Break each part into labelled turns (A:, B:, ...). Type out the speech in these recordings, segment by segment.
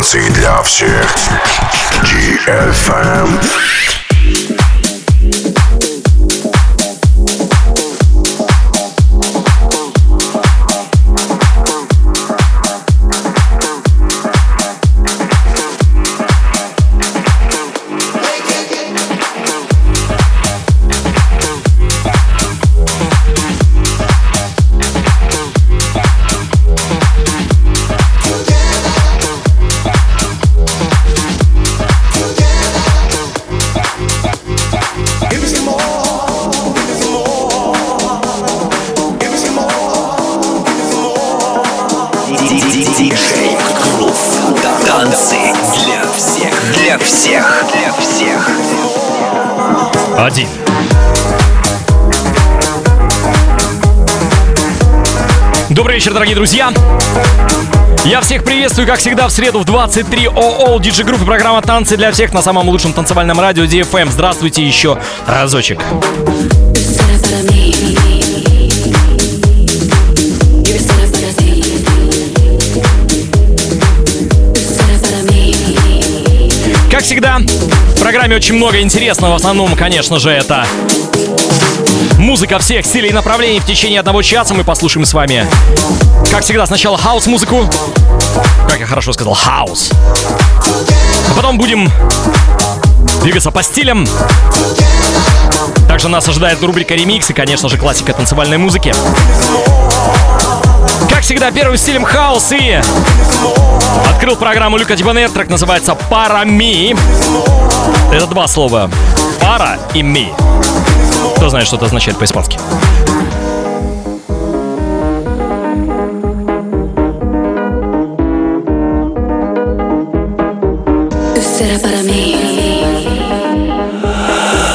A: Танцы для всех. DFM.
B: Добрый вечер, дорогие друзья. Я всех приветствую, как всегда, в среду в 23 ООЛ диджи группы программа «Танцы для всех» на самом лучшем танцевальном радио DFM. Здравствуйте еще разочек. Как всегда, в программе очень много интересного. В основном, конечно же, это музыка всех стилей и направлений в течение одного часа. Мы послушаем с вами, как всегда, сначала хаос-музыку. Как я хорошо сказал, хаос. А потом будем двигаться по стилям. Также нас ожидает рубрика ремикс и, конечно же, классика танцевальной музыки. Как всегда, первым стилем хаос и открыл программу Люка Дибанер, трек называется «Пара Ми». Это два слова. «Пара» и «ми». Кто знает, что это означает по-испански?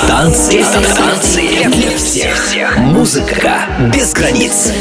C: Танцы, танцы для всех. Музыка без границ.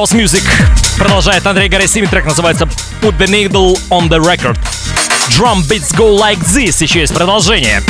B: House Music. Продолжает Андрей Гарасими. Трек называется Put the Needle on the Record. Drum beats go like this. Еще есть продолжение.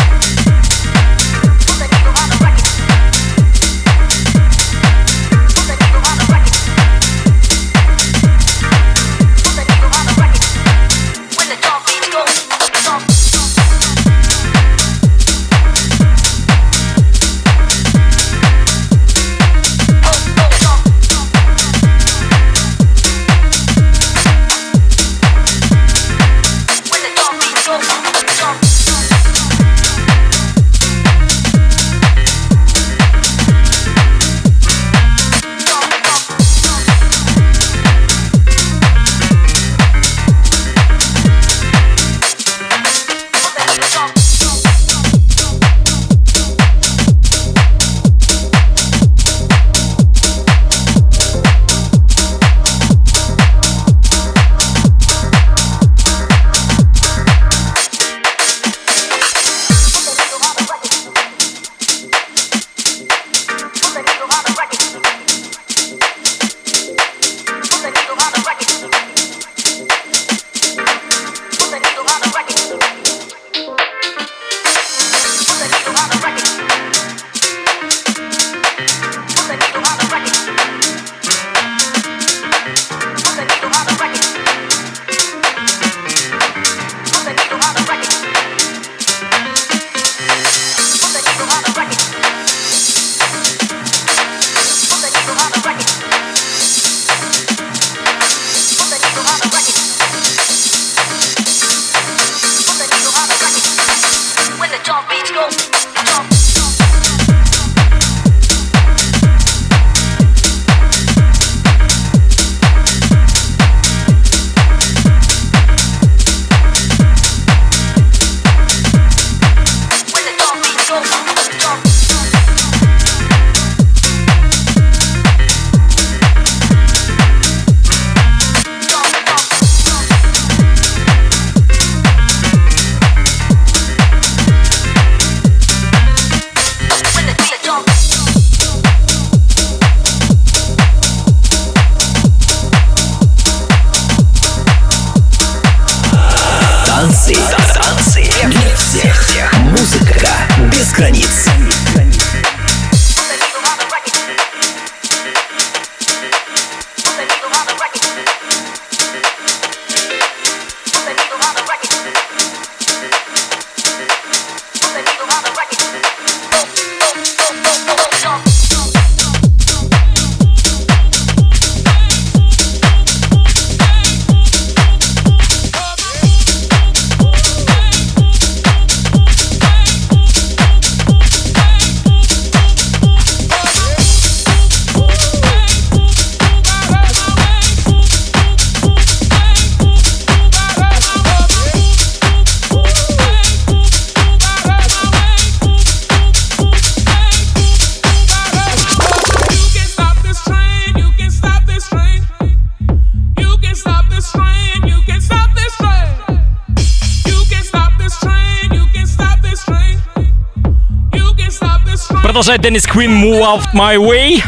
B: Продолжает Деннис Queen Move Out My Way.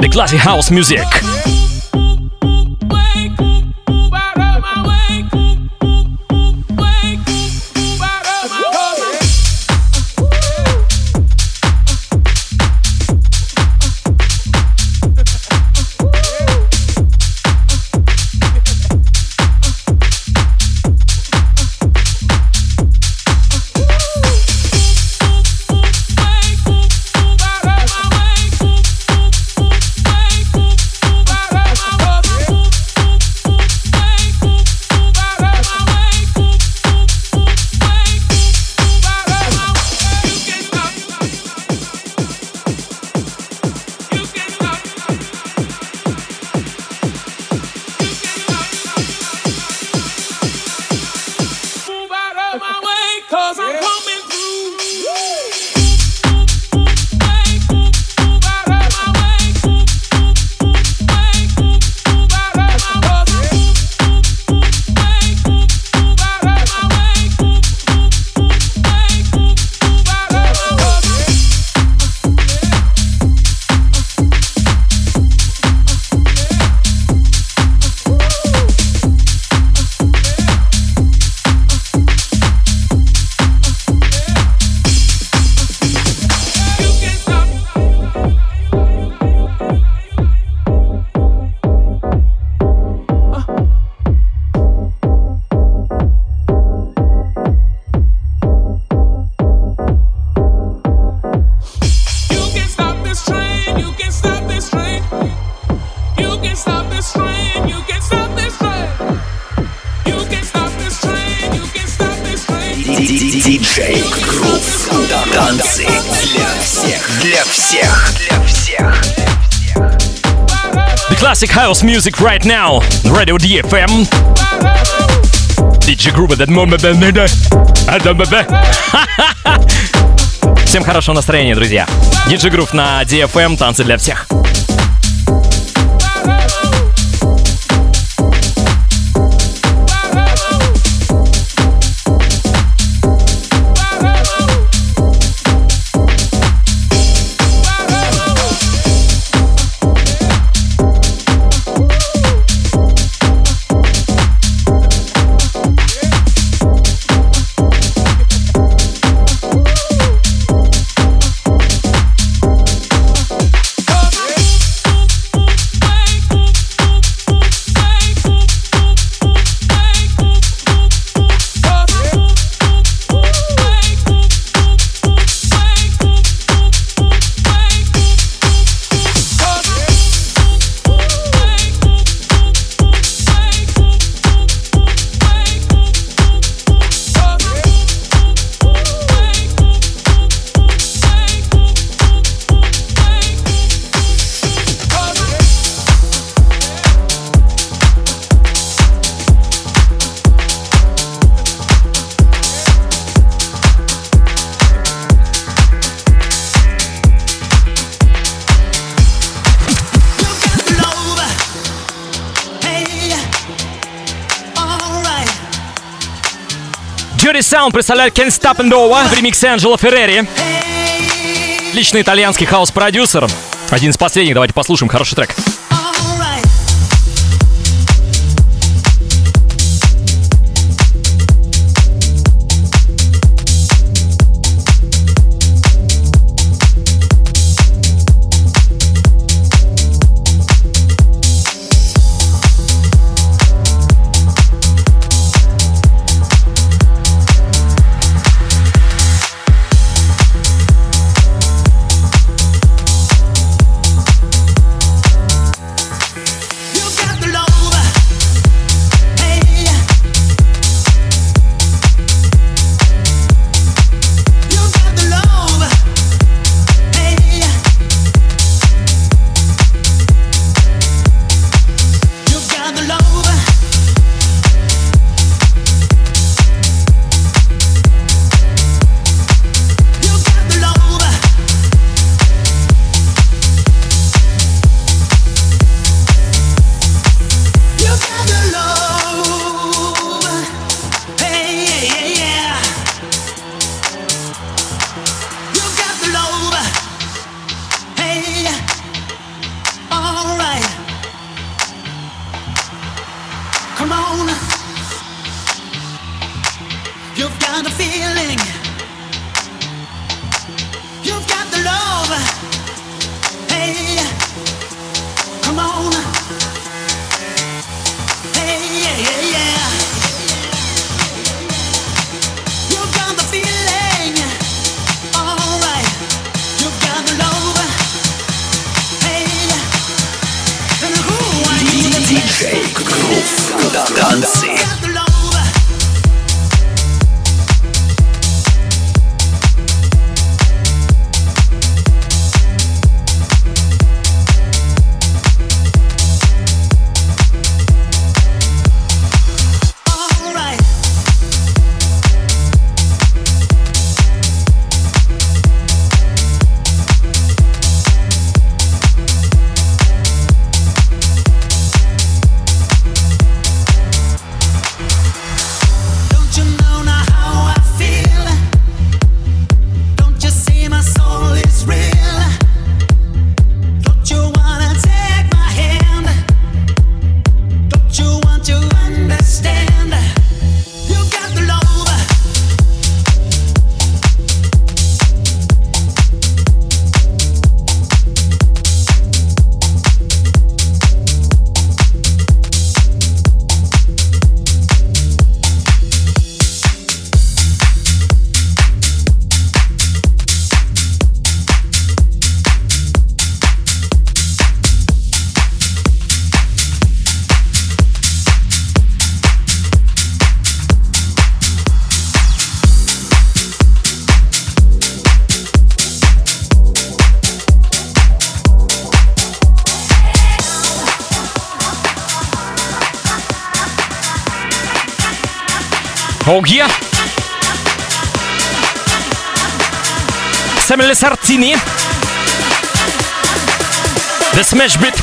B: The classy house music.
D: Classic house music right now. Radio DFM. DJ moment. Всем хорошего настроения, друзья. DJ Грув на DFM. Танцы для всех. Sound представляет Can't Stop and Over в ремиксе Анджело Феррери. Личный итальянский хаос-продюсер. Один из последних, давайте послушаем хороший трек.
E: Georgia. Samuel Sartini. The Smash Beat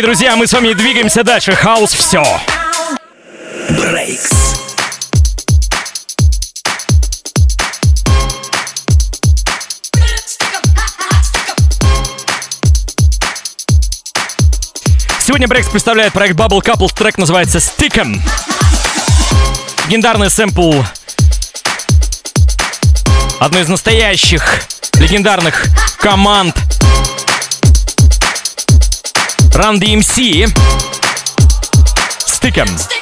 E: дорогие друзья, мы с вами двигаемся дальше. Хаус все. Брейкс. Сегодня Брейкс представляет проект Bubble Couple. Трек называется Stick'em. Легендарный сэмпл одной из настоящих легендарных команд Run DMC. Stick 'em.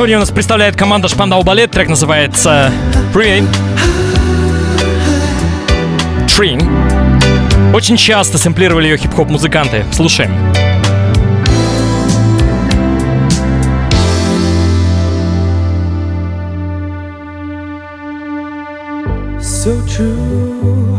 B: Сегодня у нас представляет команда Шпандау Балет. Трек называется Pre Train. Очень часто сэмплировали ее хип-хоп музыканты. Слушаем.
A: So true,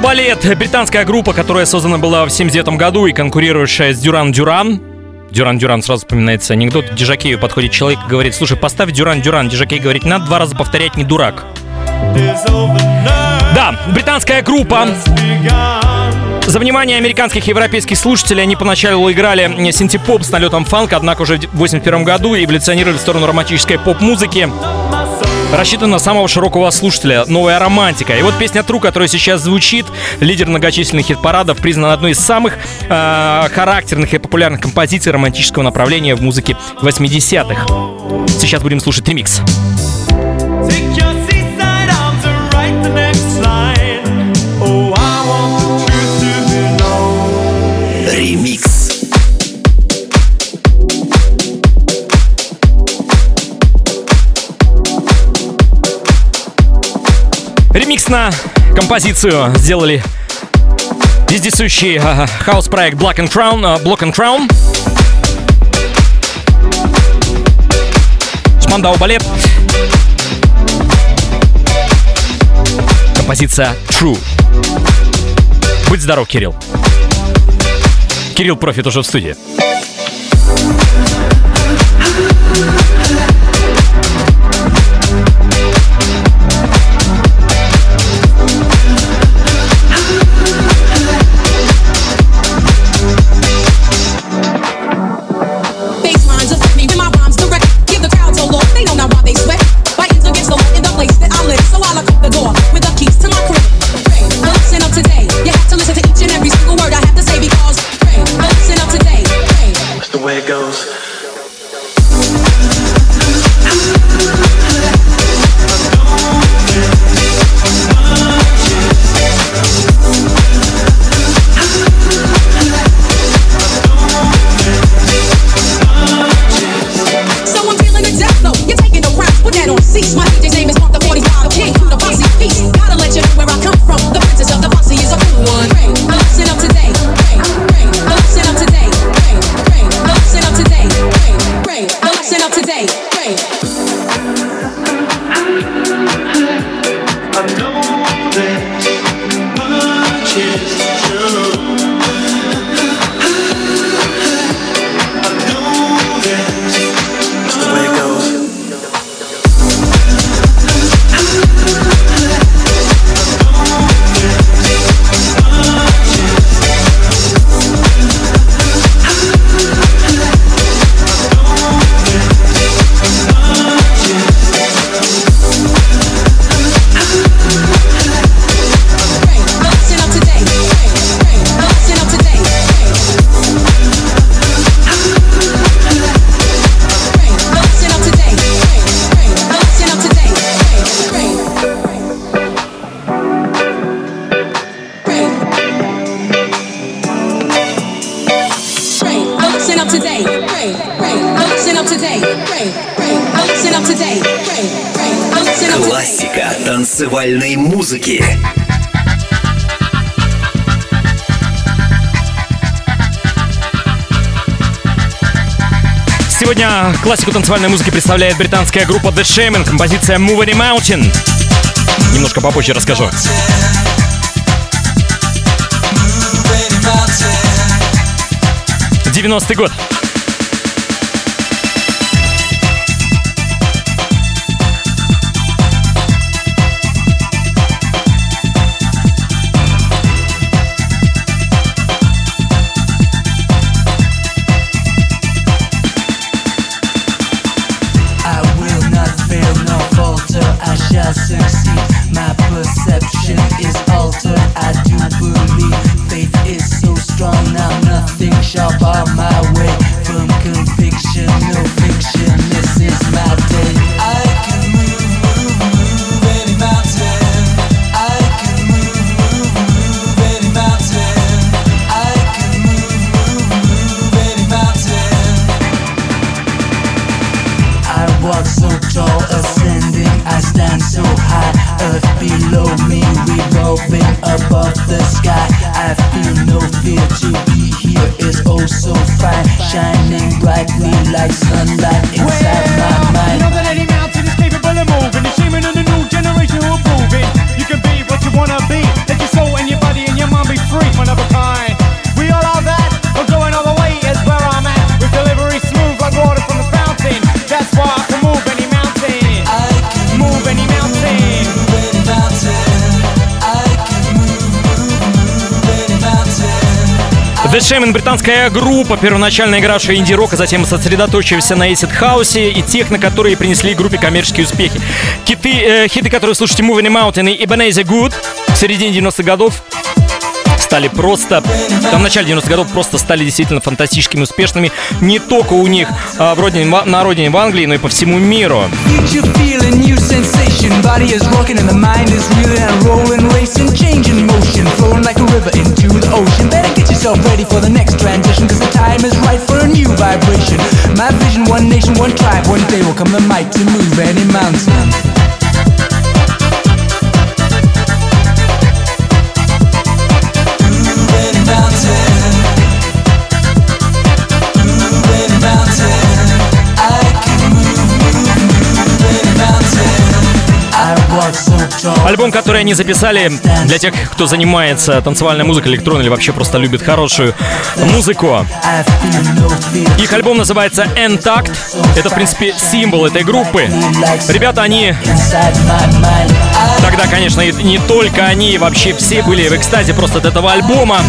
B: Балет — британская группа, которая создана была в 79 году и конкурирующая с Дюран Дюран. Дюран Дюран сразу вспоминается анекдот. Дежакею подходит человек и говорит, слушай, поставь Дюран Дюран. Дежакей говорит, надо два раза повторять, не дурак. Да, британская группа. За внимание американских и европейских слушателей они поначалу играли синтепоп с налетом фанка, однако уже в 81 году эволюционировали в сторону романтической поп-музыки. Рассчитана на самого широкого слушателя, новая романтика. И вот песня Тру, которая сейчас звучит, лидер многочисленных хит-парадов, признана одной из самых э, характерных и популярных композиций романтического направления в музыке 80-х. Сейчас будем слушать ремикс.
A: Take
C: Ремикс
B: на композицию сделали вездесущий хаус-проект Black and Crown, э, Block and Crown. Шмандау Балет. Композиция True. Будь здоров, Кирилл. Кирилл Профит уже в студии.
C: Танцевальной музыки.
B: Сегодня классику танцевальной музыки представляет британская группа The Shaman, композиция Move Any Mountain. Немножко попозже расскажу. 90-й год.
F: Fear to be. Here is oh so
A: Shaman —
B: британская группа, первоначально игравшая инди-рок, а затем сосредоточившаяся на эйсид хаусе и техно, которые принесли группе коммерческие успехи. Хиты, э, хиты которые слушаете Moving Mountain и Ebenezer Good в середине 90-х годов стали просто, там в начале 90-х годов просто стали действительно фантастическими успешными не только у них а, в родине, на родине в Англии, но и по всему миру.
F: My vision, one nation, one tribe. One day will come the might to move any mountain.
B: Альбом, который они записали для тех, кто занимается танцевальной музыкой, электронной или вообще просто любит хорошую музыку. Их альбом называется Entact. Это, в принципе, символ этой группы. Ребята, они тогда, конечно, и не только они, вообще все были в экстазе просто от этого альбома.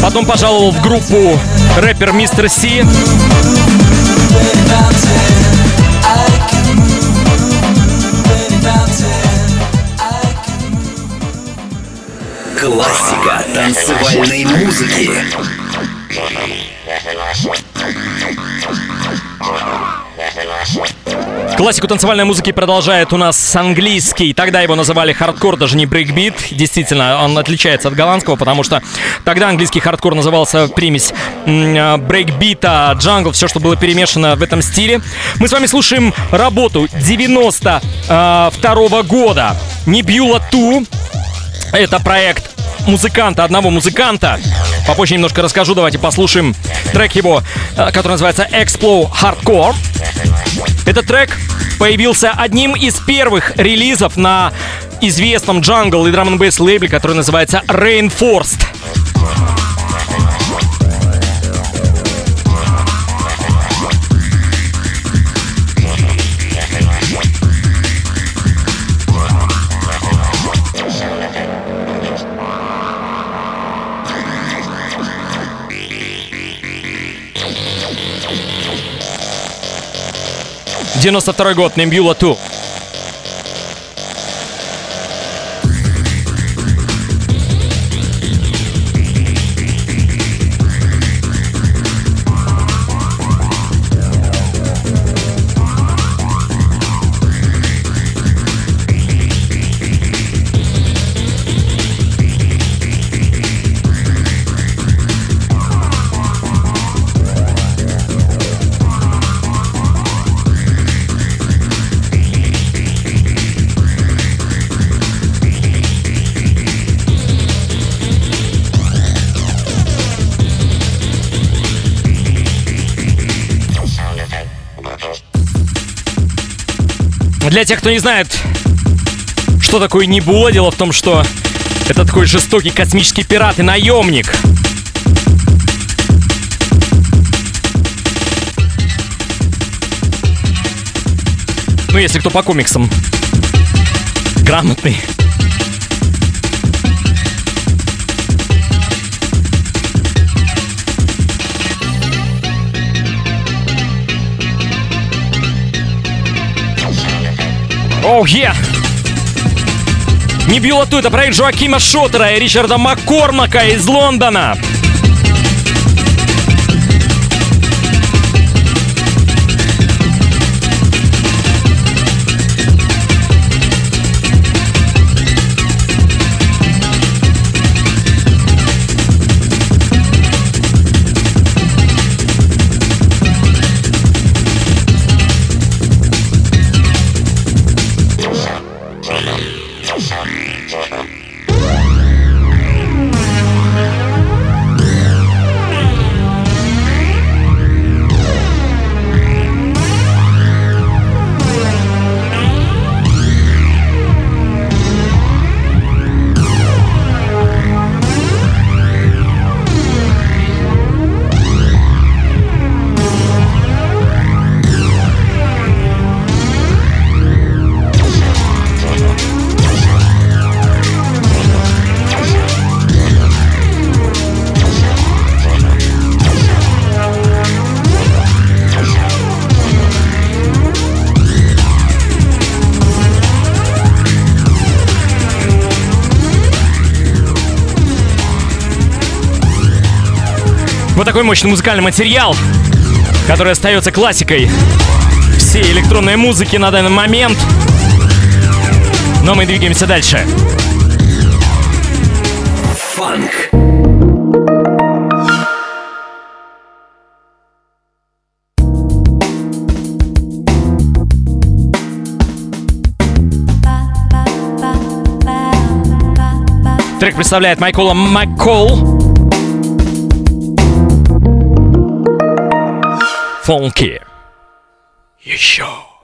B: Потом пожаловал в группу рэпер Мистер Си.
C: Классика танцевальной музыки.
B: Классику танцевальной музыки продолжает у нас английский. Тогда его называли хардкор, даже не брейкбит. Действительно, он отличается от голландского, потому что тогда английский хардкор назывался примесь а, брейкбита, джангл, все, что было перемешано в этом стиле. Мы с вами слушаем работу 92 года. Небьюла Ту. Это проект музыканта, одного музыканта. Попозже немножко расскажу, давайте послушаем трек его, э, который называется Explo Hardcore. Этот трек появился одним из первых релизов на известном джангл и драм н лейбле, который называется Rainforest. Девяносто второй год, Нембюла Ту. Тех, кто не знает, что такое Небула, дело в том, что это такой жестокий космический пират и наемник. Ну, если кто по комиксам грамотный. Оу, oh, yeah! Не бьюла ту, это проект Жоакима Шотера и Ричарда Маккормака из Лондона. Такой мощный музыкальный материал, который остается классикой всей электронной музыки на данный момент. Но мы двигаемся дальше.
C: Фанк.
B: Трек представляет Майкола Маккол. Фонки. Еще.
C: Фанк.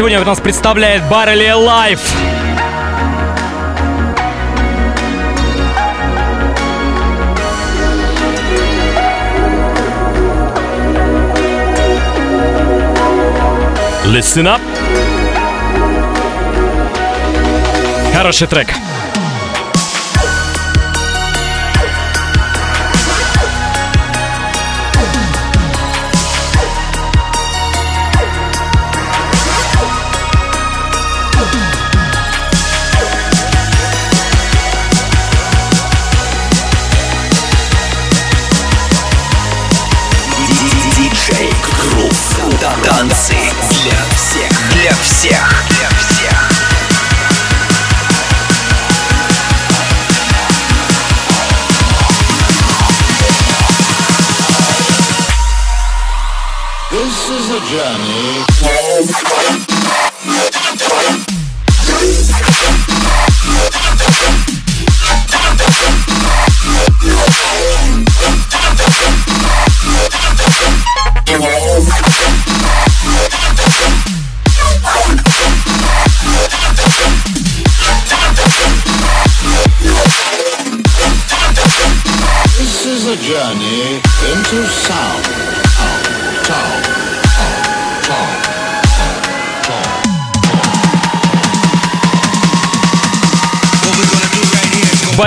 B: Сегодня нас представляет Баррели Life. Listen up. Хороший трек.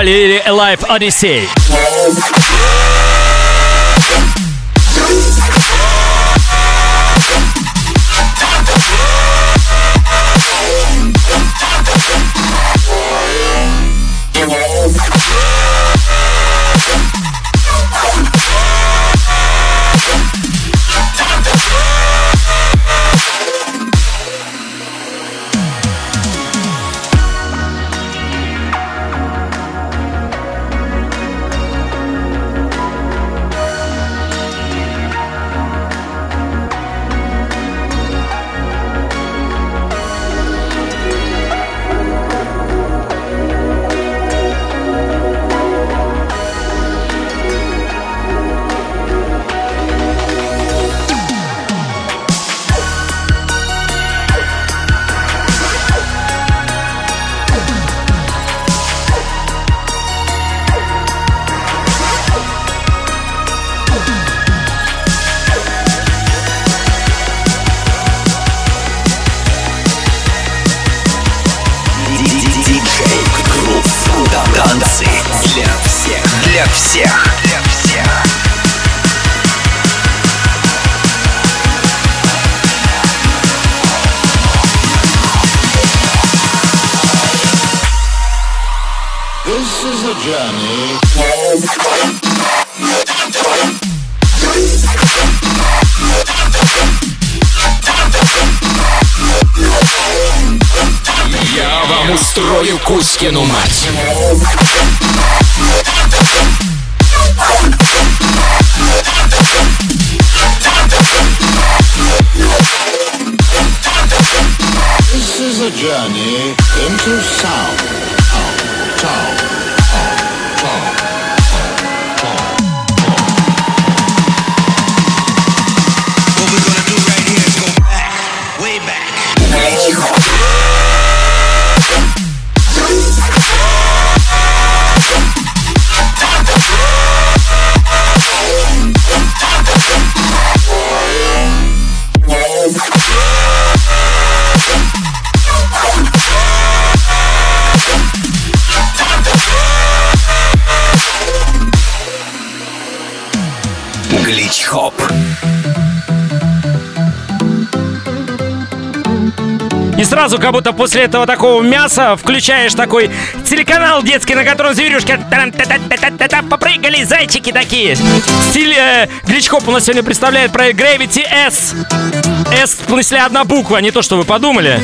B: Валерий Alive Odyssey. Сразу, как будто после этого такого мяса, включаешь такой телеканал детский, на котором тарам-та-та-та-та-та, попрыгали зайчики такие. Стиль э, Гличхоп у нас сегодня представляет проект Gravity S. S в смысле одна буква, не то, что вы подумали.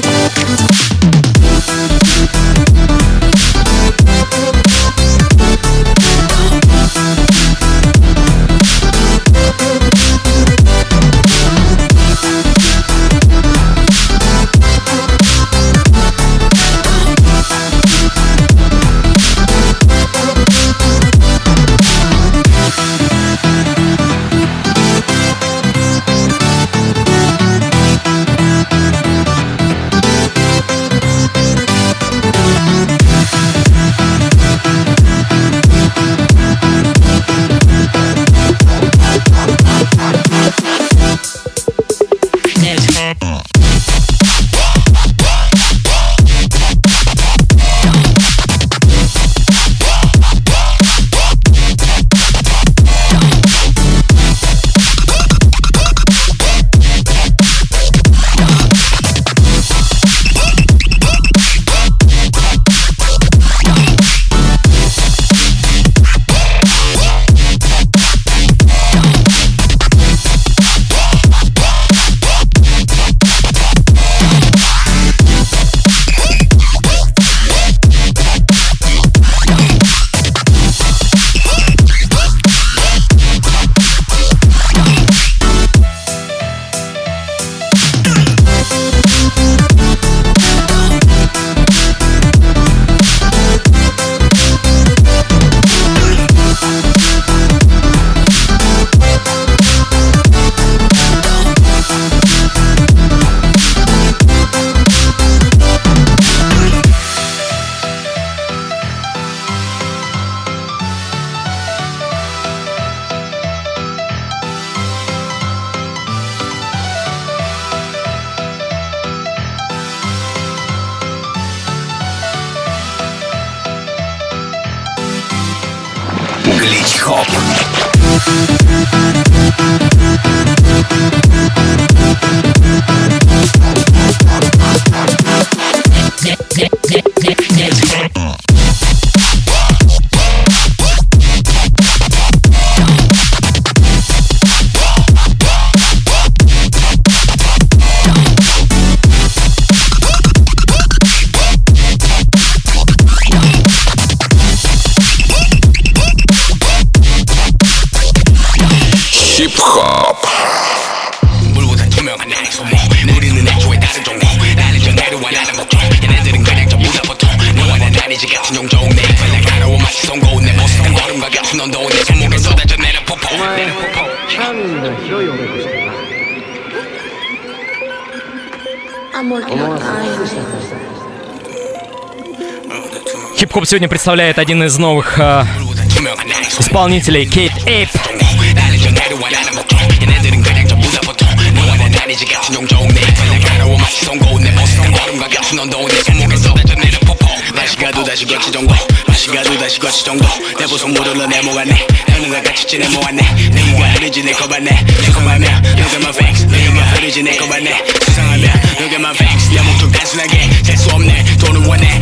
G: 니지 같은 종족 내 입을 가로워 마치 송곳 내 모습 걸음과 같은 언도 내 손목에 쏟아져 내는 포포 다시 가도 다시 거치 정도 다시 가도 다시 거치 정도 내 보석 못 올라 내 모았네 하늘과 같이 지내 모았네 내가 흐르지 내거 봤네 내거만면 Look at my face 내가 흐르지 내거 봤네 수상하면 Look at my face 내 목적 단순하게 셀수 없네 돈을 원해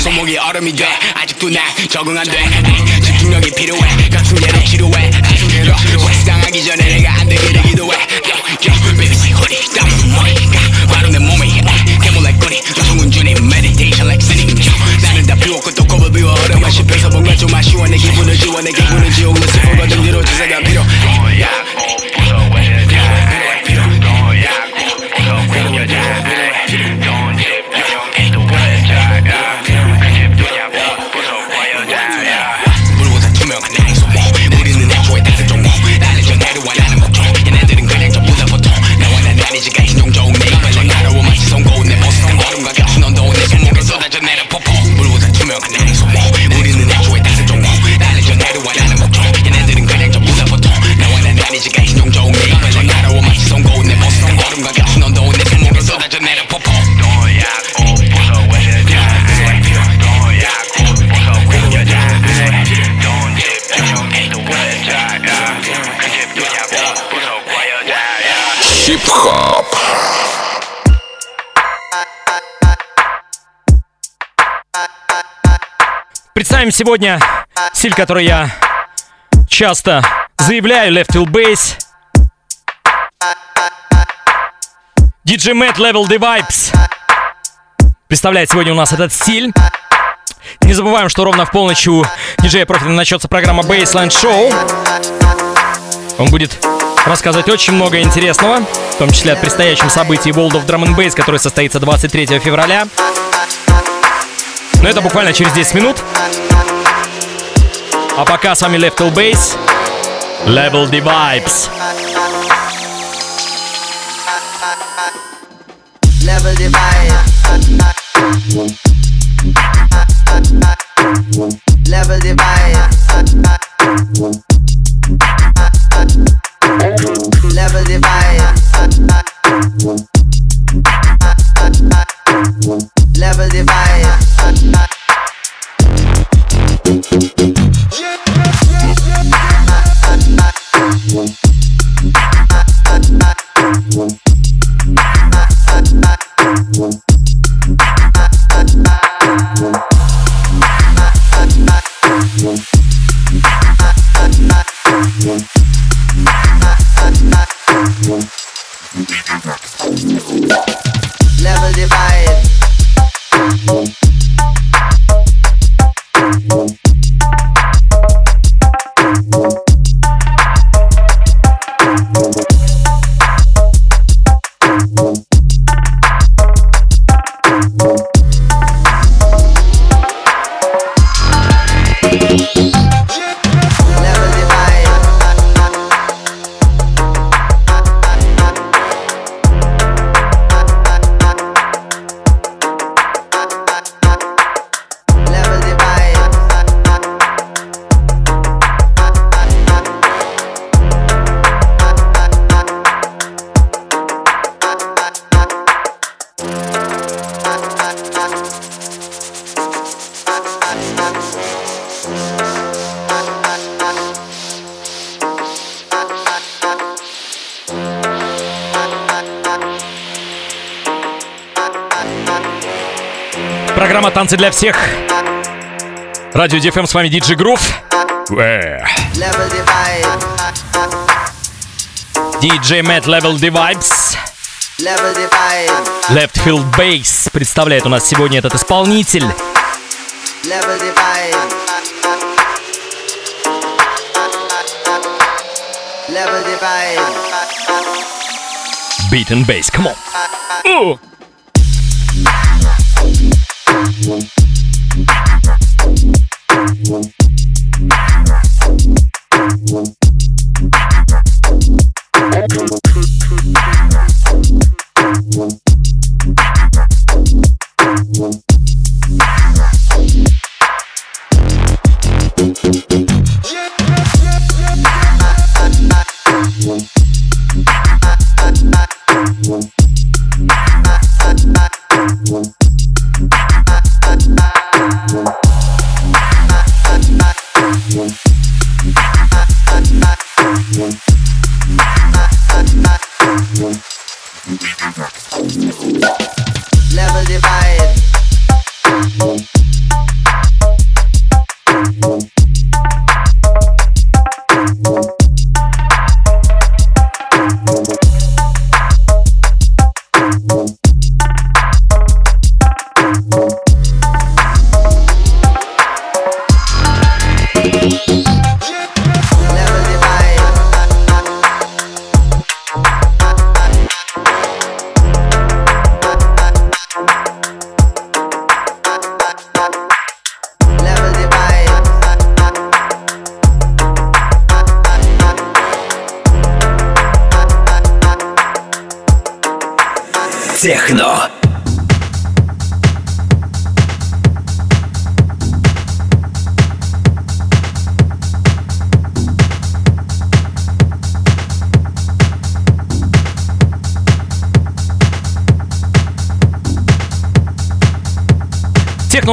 G: 손목이 얼음이 돼. 아직도 난 적응 안돼. 집중력이 필요해. 예로 치료해. 예로 확상하기 전에 내가 안 되기를 기도해. Yo, yo, baby say 허리. 땀은 머리가 바로 내 몸에 개몰 like 거리 조성은 주님 meditation like sinning. yo, 나는 다 비웠고 또 꼽을 비워. 얼음만 씹혀서 뭔가 좀 아쉬워. 내 기분을 지워. 내 기분을 지우고 슬퍼가 등지로 지세가 필요
H: Хип-хоп.
B: Представим сегодня стиль, который я часто заявляю, Left Field Bass. DJ Matt Level The Vibes представляет сегодня у нас этот стиль. Не забываем, что ровно в полночь у диджея Профиля начнется программа Baseline Show. Он будет рассказывать очень много интересного, в том числе о предстоящем событии World of Drum and Bass, который состоится 23 февраля. Но это буквально через 10 минут. А пока с вами Left Till Bass, Level the Vibes.
F: Level divide. Level divide. Level
B: «Танцы для всех». Радио DFM, с вами Диджи Грув. DJ Matt Level the Vibes. Left Field Bass представляет у нас сегодня этот исполнитель. Beat and bass, come on. Ooh. One.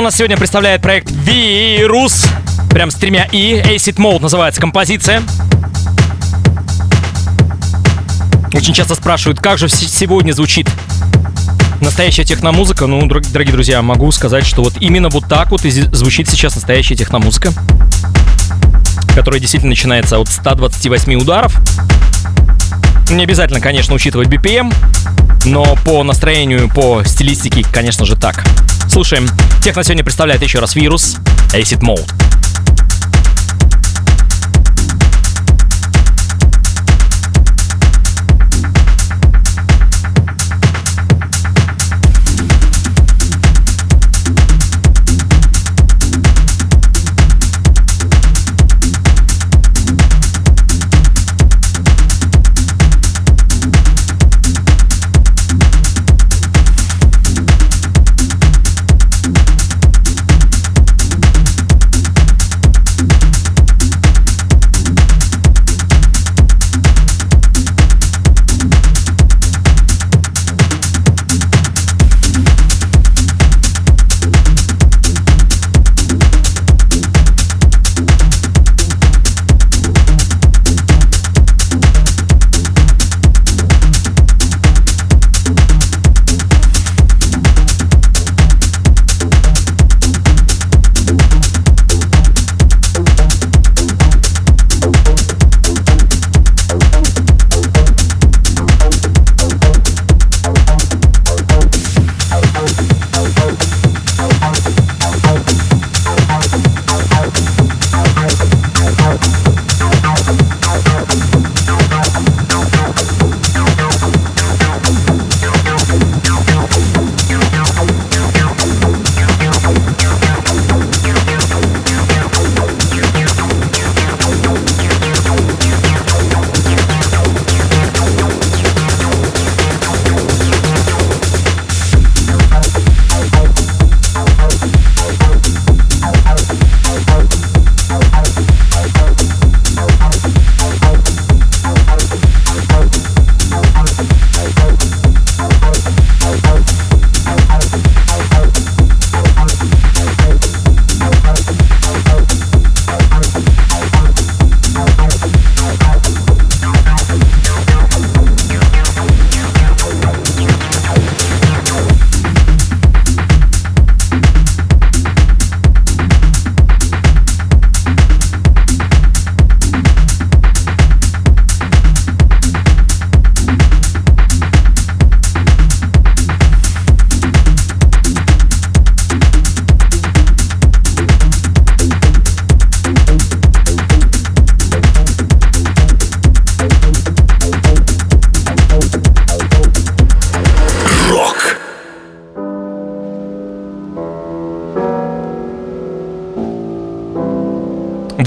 B: Нас сегодня представляет проект Вирус. Прям с тремя И. Acid Mode называется композиция. Очень часто спрашивают, как же сегодня звучит настоящая техномузыка. Ну, дорогие друзья, могу сказать, что вот именно вот так вот и звучит сейчас настоящая техномузыка, которая действительно начинается от 128 ударов. Не обязательно, конечно, учитывать BPM, но по настроению, по стилистике, конечно же, так. Слушаем. Техно сегодня представляет еще раз вирус Acid Mode.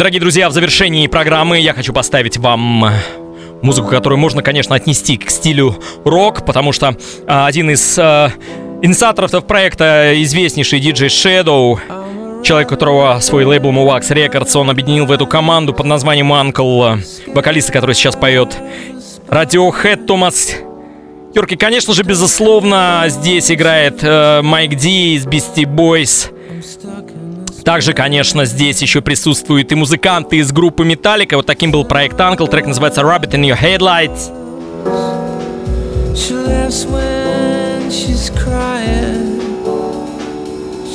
B: Дорогие друзья, в завершении программы я хочу поставить вам музыку, которую можно, конечно, отнести к стилю рок, потому что а, один из а, инициаторов проекта, известнейший диджей Shadow, человек, которого свой лейбл Movax Records, он объединил в эту команду под названием Uncle, вокалиста, который сейчас поет Radiohead Томас Йорки, конечно же, безусловно, здесь играет э, Майк Ди из Beastie Boys. Также, конечно, здесь еще присутствуют и музыканты из группы Metallica. Вот таким был проект Uncle. Трек называется Rabbit in Your Headlights. She laughs when she's crying.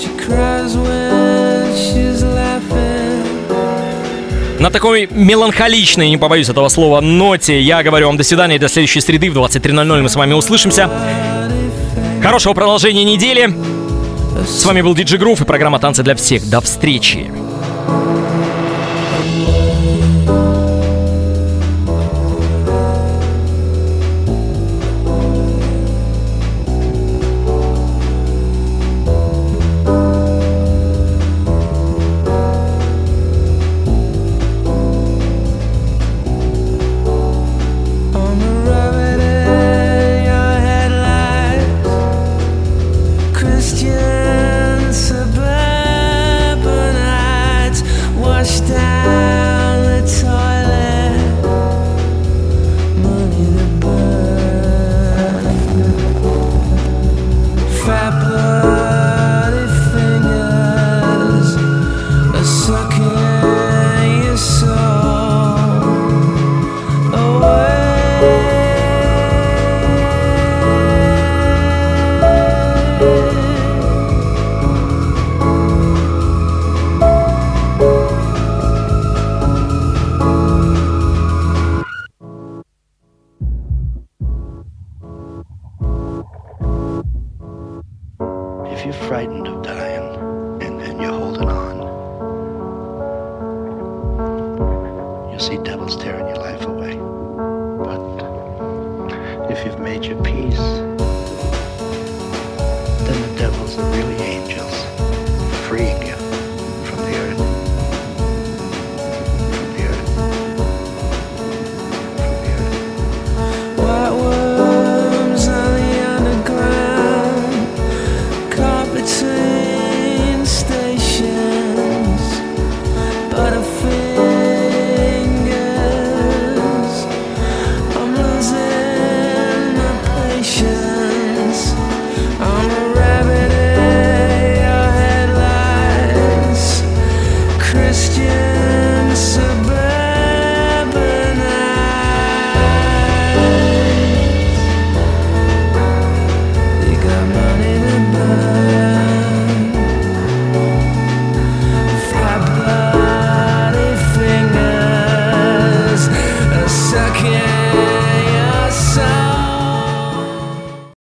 B: She cries when she's laughing. На такой меланхоличной, не побоюсь этого слова, ноте я говорю вам до свидания. До следующей среды в 23.00 мы с вами услышимся. Хорошего продолжения недели. С вами был Диджи Грув и программа «Танцы для всех». До встречи!